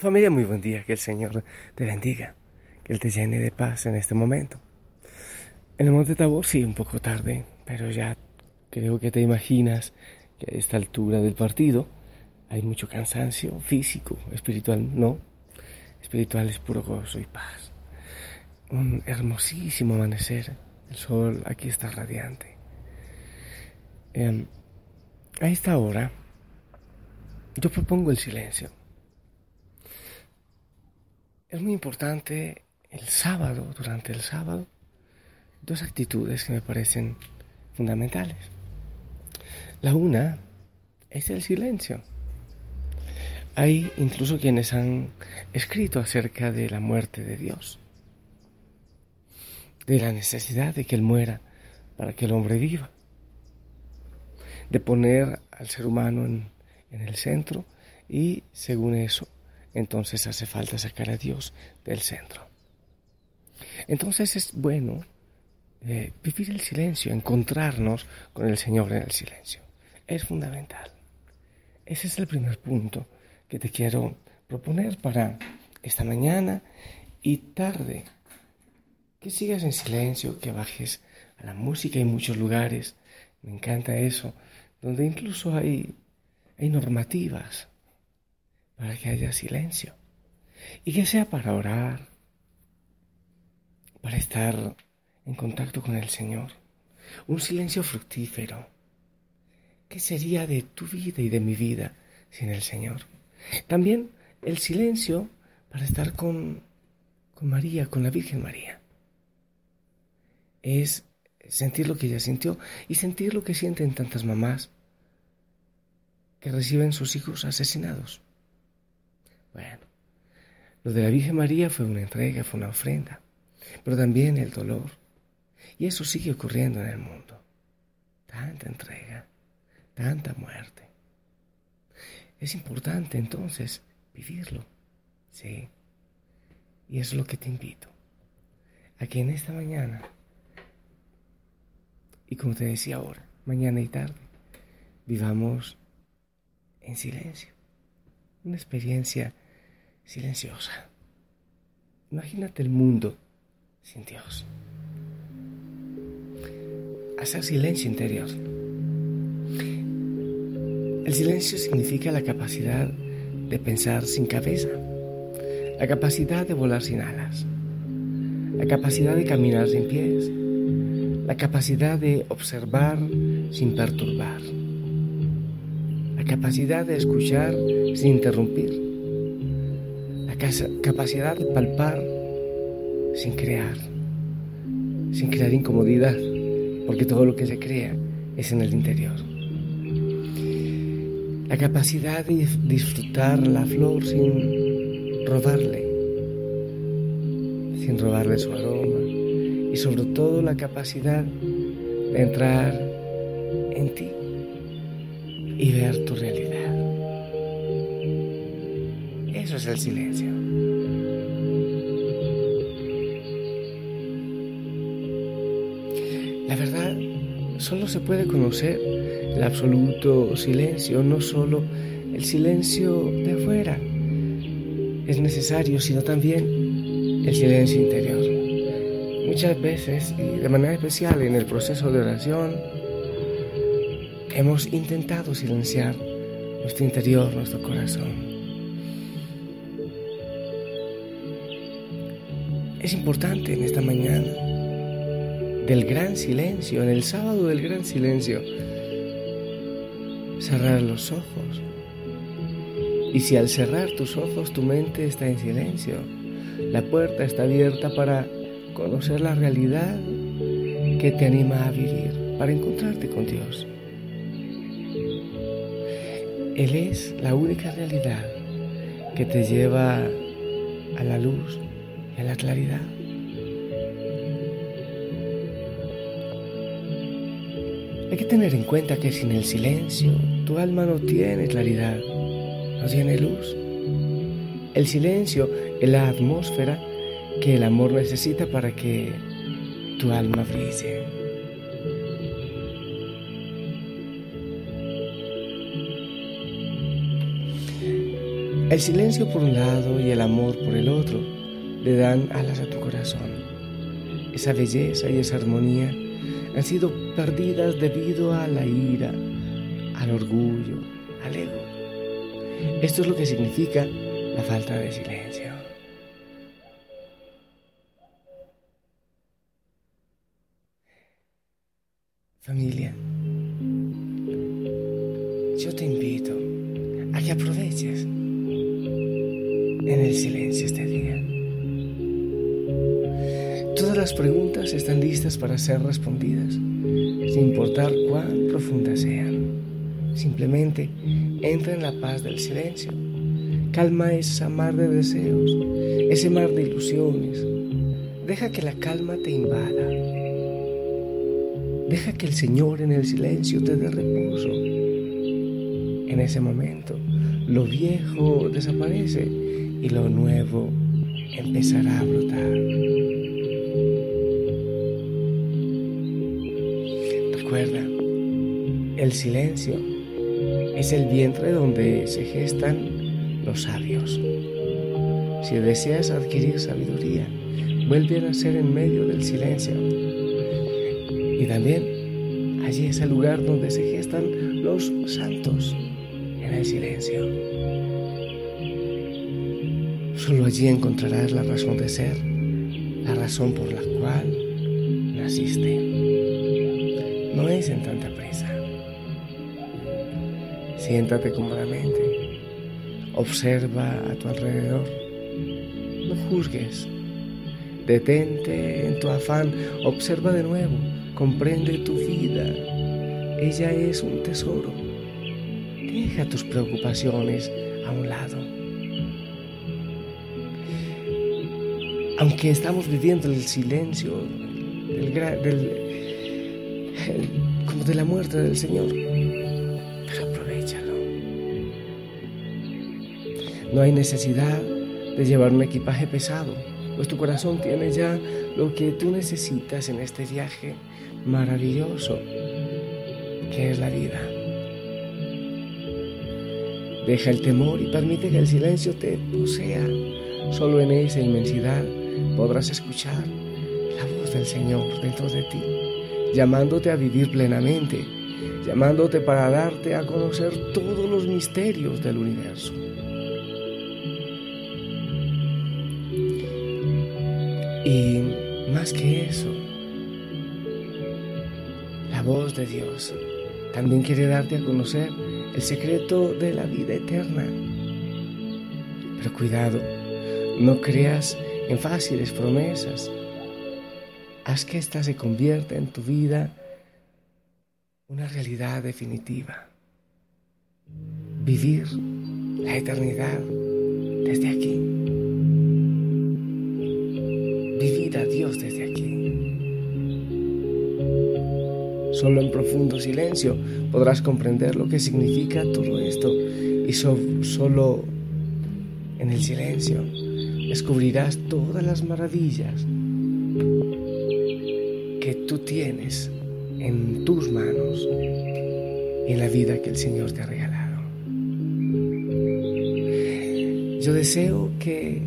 Familia, muy buen día. Que el Señor te bendiga. Que Él te llene de paz en este momento. En el Monte Tabor sí, un poco tarde, pero ya creo que te imaginas que a esta altura del partido hay mucho cansancio físico, espiritual no. Espiritual es puro gozo y paz. Un hermosísimo amanecer. El sol aquí está radiante. Eh, a esta hora yo propongo el silencio. Es muy importante el sábado, durante el sábado, dos actitudes que me parecen fundamentales. La una es el silencio. Hay incluso quienes han escrito acerca de la muerte de Dios, de la necesidad de que Él muera para que el hombre viva, de poner al ser humano en, en el centro y, según eso, entonces hace falta sacar a Dios del centro. Entonces es bueno eh, vivir el silencio, encontrarnos con el Señor en el silencio. Es fundamental. Ese es el primer punto que te quiero proponer para esta mañana y tarde. Que sigas en silencio, que bajes a la música en muchos lugares. Me encanta eso, donde incluso hay, hay normativas para que haya silencio. Y que sea para orar, para estar en contacto con el Señor. Un silencio fructífero. ¿Qué sería de tu vida y de mi vida sin el Señor? También el silencio para estar con, con María, con la Virgen María. Es sentir lo que ella sintió y sentir lo que sienten tantas mamás que reciben sus hijos asesinados. Lo de la Virgen María fue una entrega, fue una ofrenda, pero también el dolor. Y eso sigue ocurriendo en el mundo. Tanta entrega, tanta muerte. Es importante entonces vivirlo, sí. Y es lo que te invito, a que en esta mañana, y como te decía ahora, mañana y tarde, vivamos en silencio una experiencia silenciosa. Imagínate el mundo sin Dios. Hacer silencio interior. El silencio significa la capacidad de pensar sin cabeza, la capacidad de volar sin alas, la capacidad de caminar sin pies, la capacidad de observar sin perturbar la capacidad de escuchar sin interrumpir, capacidad de palpar sin crear, sin crear incomodidad, porque todo lo que se crea es en el interior. La capacidad de disfrutar la flor sin robarle, sin robarle su aroma, y sobre todo la capacidad de entrar en ti y ver tu realidad. Es el silencio. La verdad, solo se puede conocer el absoluto silencio, no solo el silencio de afuera. Es necesario, sino también el silencio interior. Muchas veces, y de manera especial en el proceso de oración, hemos intentado silenciar nuestro interior, nuestro corazón. Es importante en esta mañana del gran silencio, en el sábado del gran silencio, cerrar los ojos. Y si al cerrar tus ojos tu mente está en silencio, la puerta está abierta para conocer la realidad que te anima a vivir, para encontrarte con Dios. Él es la única realidad que te lleva a la luz la claridad. Hay que tener en cuenta que sin el silencio tu alma no tiene claridad, no tiene luz. El silencio es la atmósfera que el amor necesita para que tu alma brille. El silencio por un lado y el amor por el otro le dan alas a tu corazón. Esa belleza y esa armonía han sido perdidas debido a la ira, al orgullo, al ego. Esto es lo que significa la falta de silencio. Familia, yo te invito a que aproveches en el silencio este día. Las preguntas están listas para ser respondidas, sin importar cuán profundas sean. Simplemente entra en la paz del silencio. Calma esa mar de deseos, ese mar de ilusiones. Deja que la calma te invada. Deja que el Señor en el silencio te dé reposo. En ese momento, lo viejo desaparece y lo nuevo empezará a brotar. Recuerda, el silencio es el vientre donde se gestan los sabios. Si deseas adquirir sabiduría, vuelve a nacer en medio del silencio. Y también allí es el lugar donde se gestan los santos en el silencio. Solo allí encontrarás la razón de ser, la razón por la cual naciste no es en tanta prisa. Siéntate cómodamente, observa a tu alrededor, no juzgues, detente en tu afán, observa de nuevo, comprende tu vida, ella es un tesoro. Deja tus preocupaciones a un lado. Aunque estamos viviendo el silencio del, del como de la muerte del Señor. Pero aprovechalo. No hay necesidad de llevar un equipaje pesado, pues tu corazón tiene ya lo que tú necesitas en este viaje maravilloso que es la vida. Deja el temor y permite que el silencio te posea. Solo en esa inmensidad podrás escuchar la voz del Señor dentro de ti llamándote a vivir plenamente, llamándote para darte a conocer todos los misterios del universo. Y más que eso, la voz de Dios también quiere darte a conocer el secreto de la vida eterna. Pero cuidado, no creas en fáciles promesas Haz que ésta se convierta en tu vida una realidad definitiva. Vivir la eternidad desde aquí. Vivir a Dios desde aquí. Solo en profundo silencio podrás comprender lo que significa todo esto y solo en el silencio descubrirás todas las maravillas tú tienes en tus manos y en la vida que el Señor te ha regalado. Yo deseo que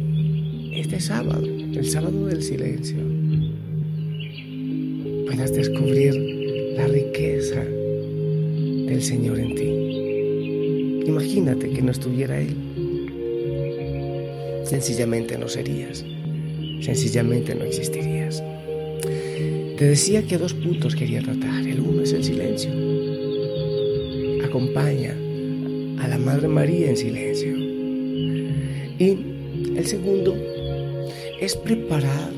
este sábado, el sábado del silencio, puedas descubrir la riqueza del Señor en ti. Imagínate que no estuviera Él. Sencillamente no serías. Sencillamente no existirías. Te decía que dos puntos quería tratar. El uno es el silencio. Acompaña a la Madre María en silencio. Y el segundo es preparar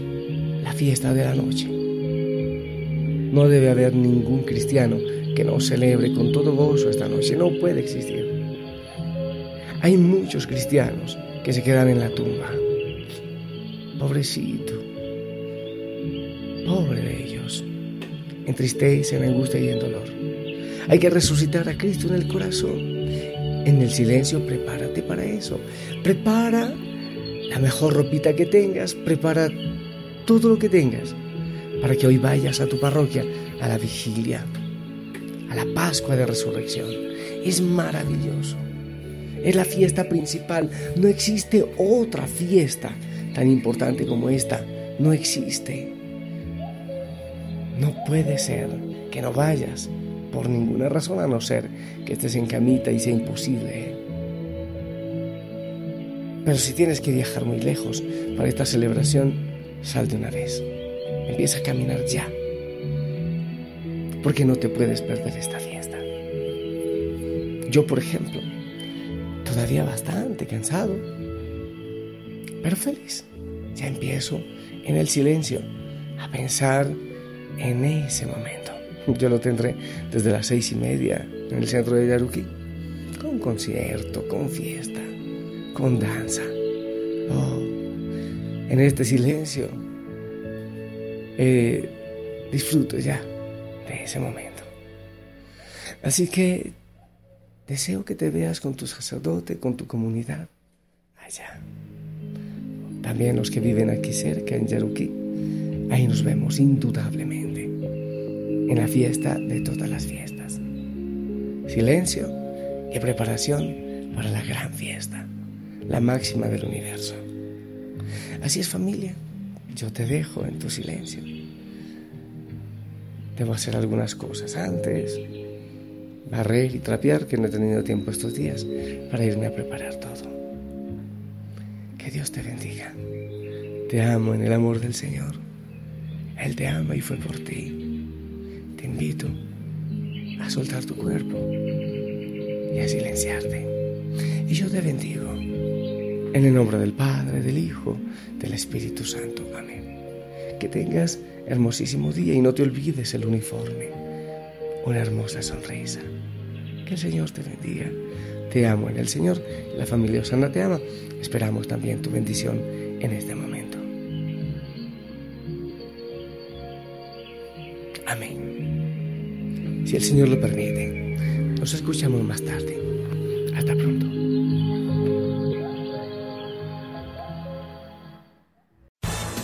la fiesta de la noche. No debe haber ningún cristiano que no celebre con todo gozo esta noche. No puede existir. Hay muchos cristianos que se quedan en la tumba. Pobrecito. Pobre de ellos. En tristeza, en angustia y en dolor. Hay que resucitar a Cristo en el corazón. En el silencio, prepárate para eso. Prepara la mejor ropita que tengas. Prepara todo lo que tengas para que hoy vayas a tu parroquia a la vigilia, a la Pascua de Resurrección. Es maravilloso. Es la fiesta principal. No existe otra fiesta tan importante como esta. No existe. No puede ser que no vayas por ninguna razón a no ser que estés en camita y sea imposible. Pero si tienes que viajar muy lejos para esta celebración, sal de una vez. Empieza a caminar ya. Porque no te puedes perder esta fiesta. Yo, por ejemplo, todavía bastante cansado, pero feliz. Ya empiezo en el silencio a pensar en ese momento. Yo lo tendré desde las seis y media en el centro de Yaruki, con concierto, con fiesta, con danza. Oh, en este silencio eh, disfruto ya de ese momento. Así que deseo que te veas con tu sacerdote, con tu comunidad allá. También los que viven aquí cerca, en Yaruki, ahí nos vemos indudablemente en la fiesta de todas las fiestas. Silencio y preparación para la gran fiesta, la máxima del universo. Así es familia. Yo te dejo en tu silencio. Debo hacer algunas cosas antes. Barrer y trapear, que no he tenido tiempo estos días, para irme a preparar todo. Que Dios te bendiga. Te amo en el amor del Señor. Él te ama y fue por ti. Te invito a soltar tu cuerpo y a silenciarte. Y yo te bendigo. En el nombre del Padre, del Hijo, del Espíritu Santo. Amén. Que tengas hermosísimo día y no te olvides el uniforme. Una hermosa sonrisa. Que el Señor te bendiga. Te amo en el Señor. La familia Osana te ama. Esperamos también tu bendición en este momento. Amén. Si el Señor lo permite, nos escuchamos más tarde. Hasta pronto.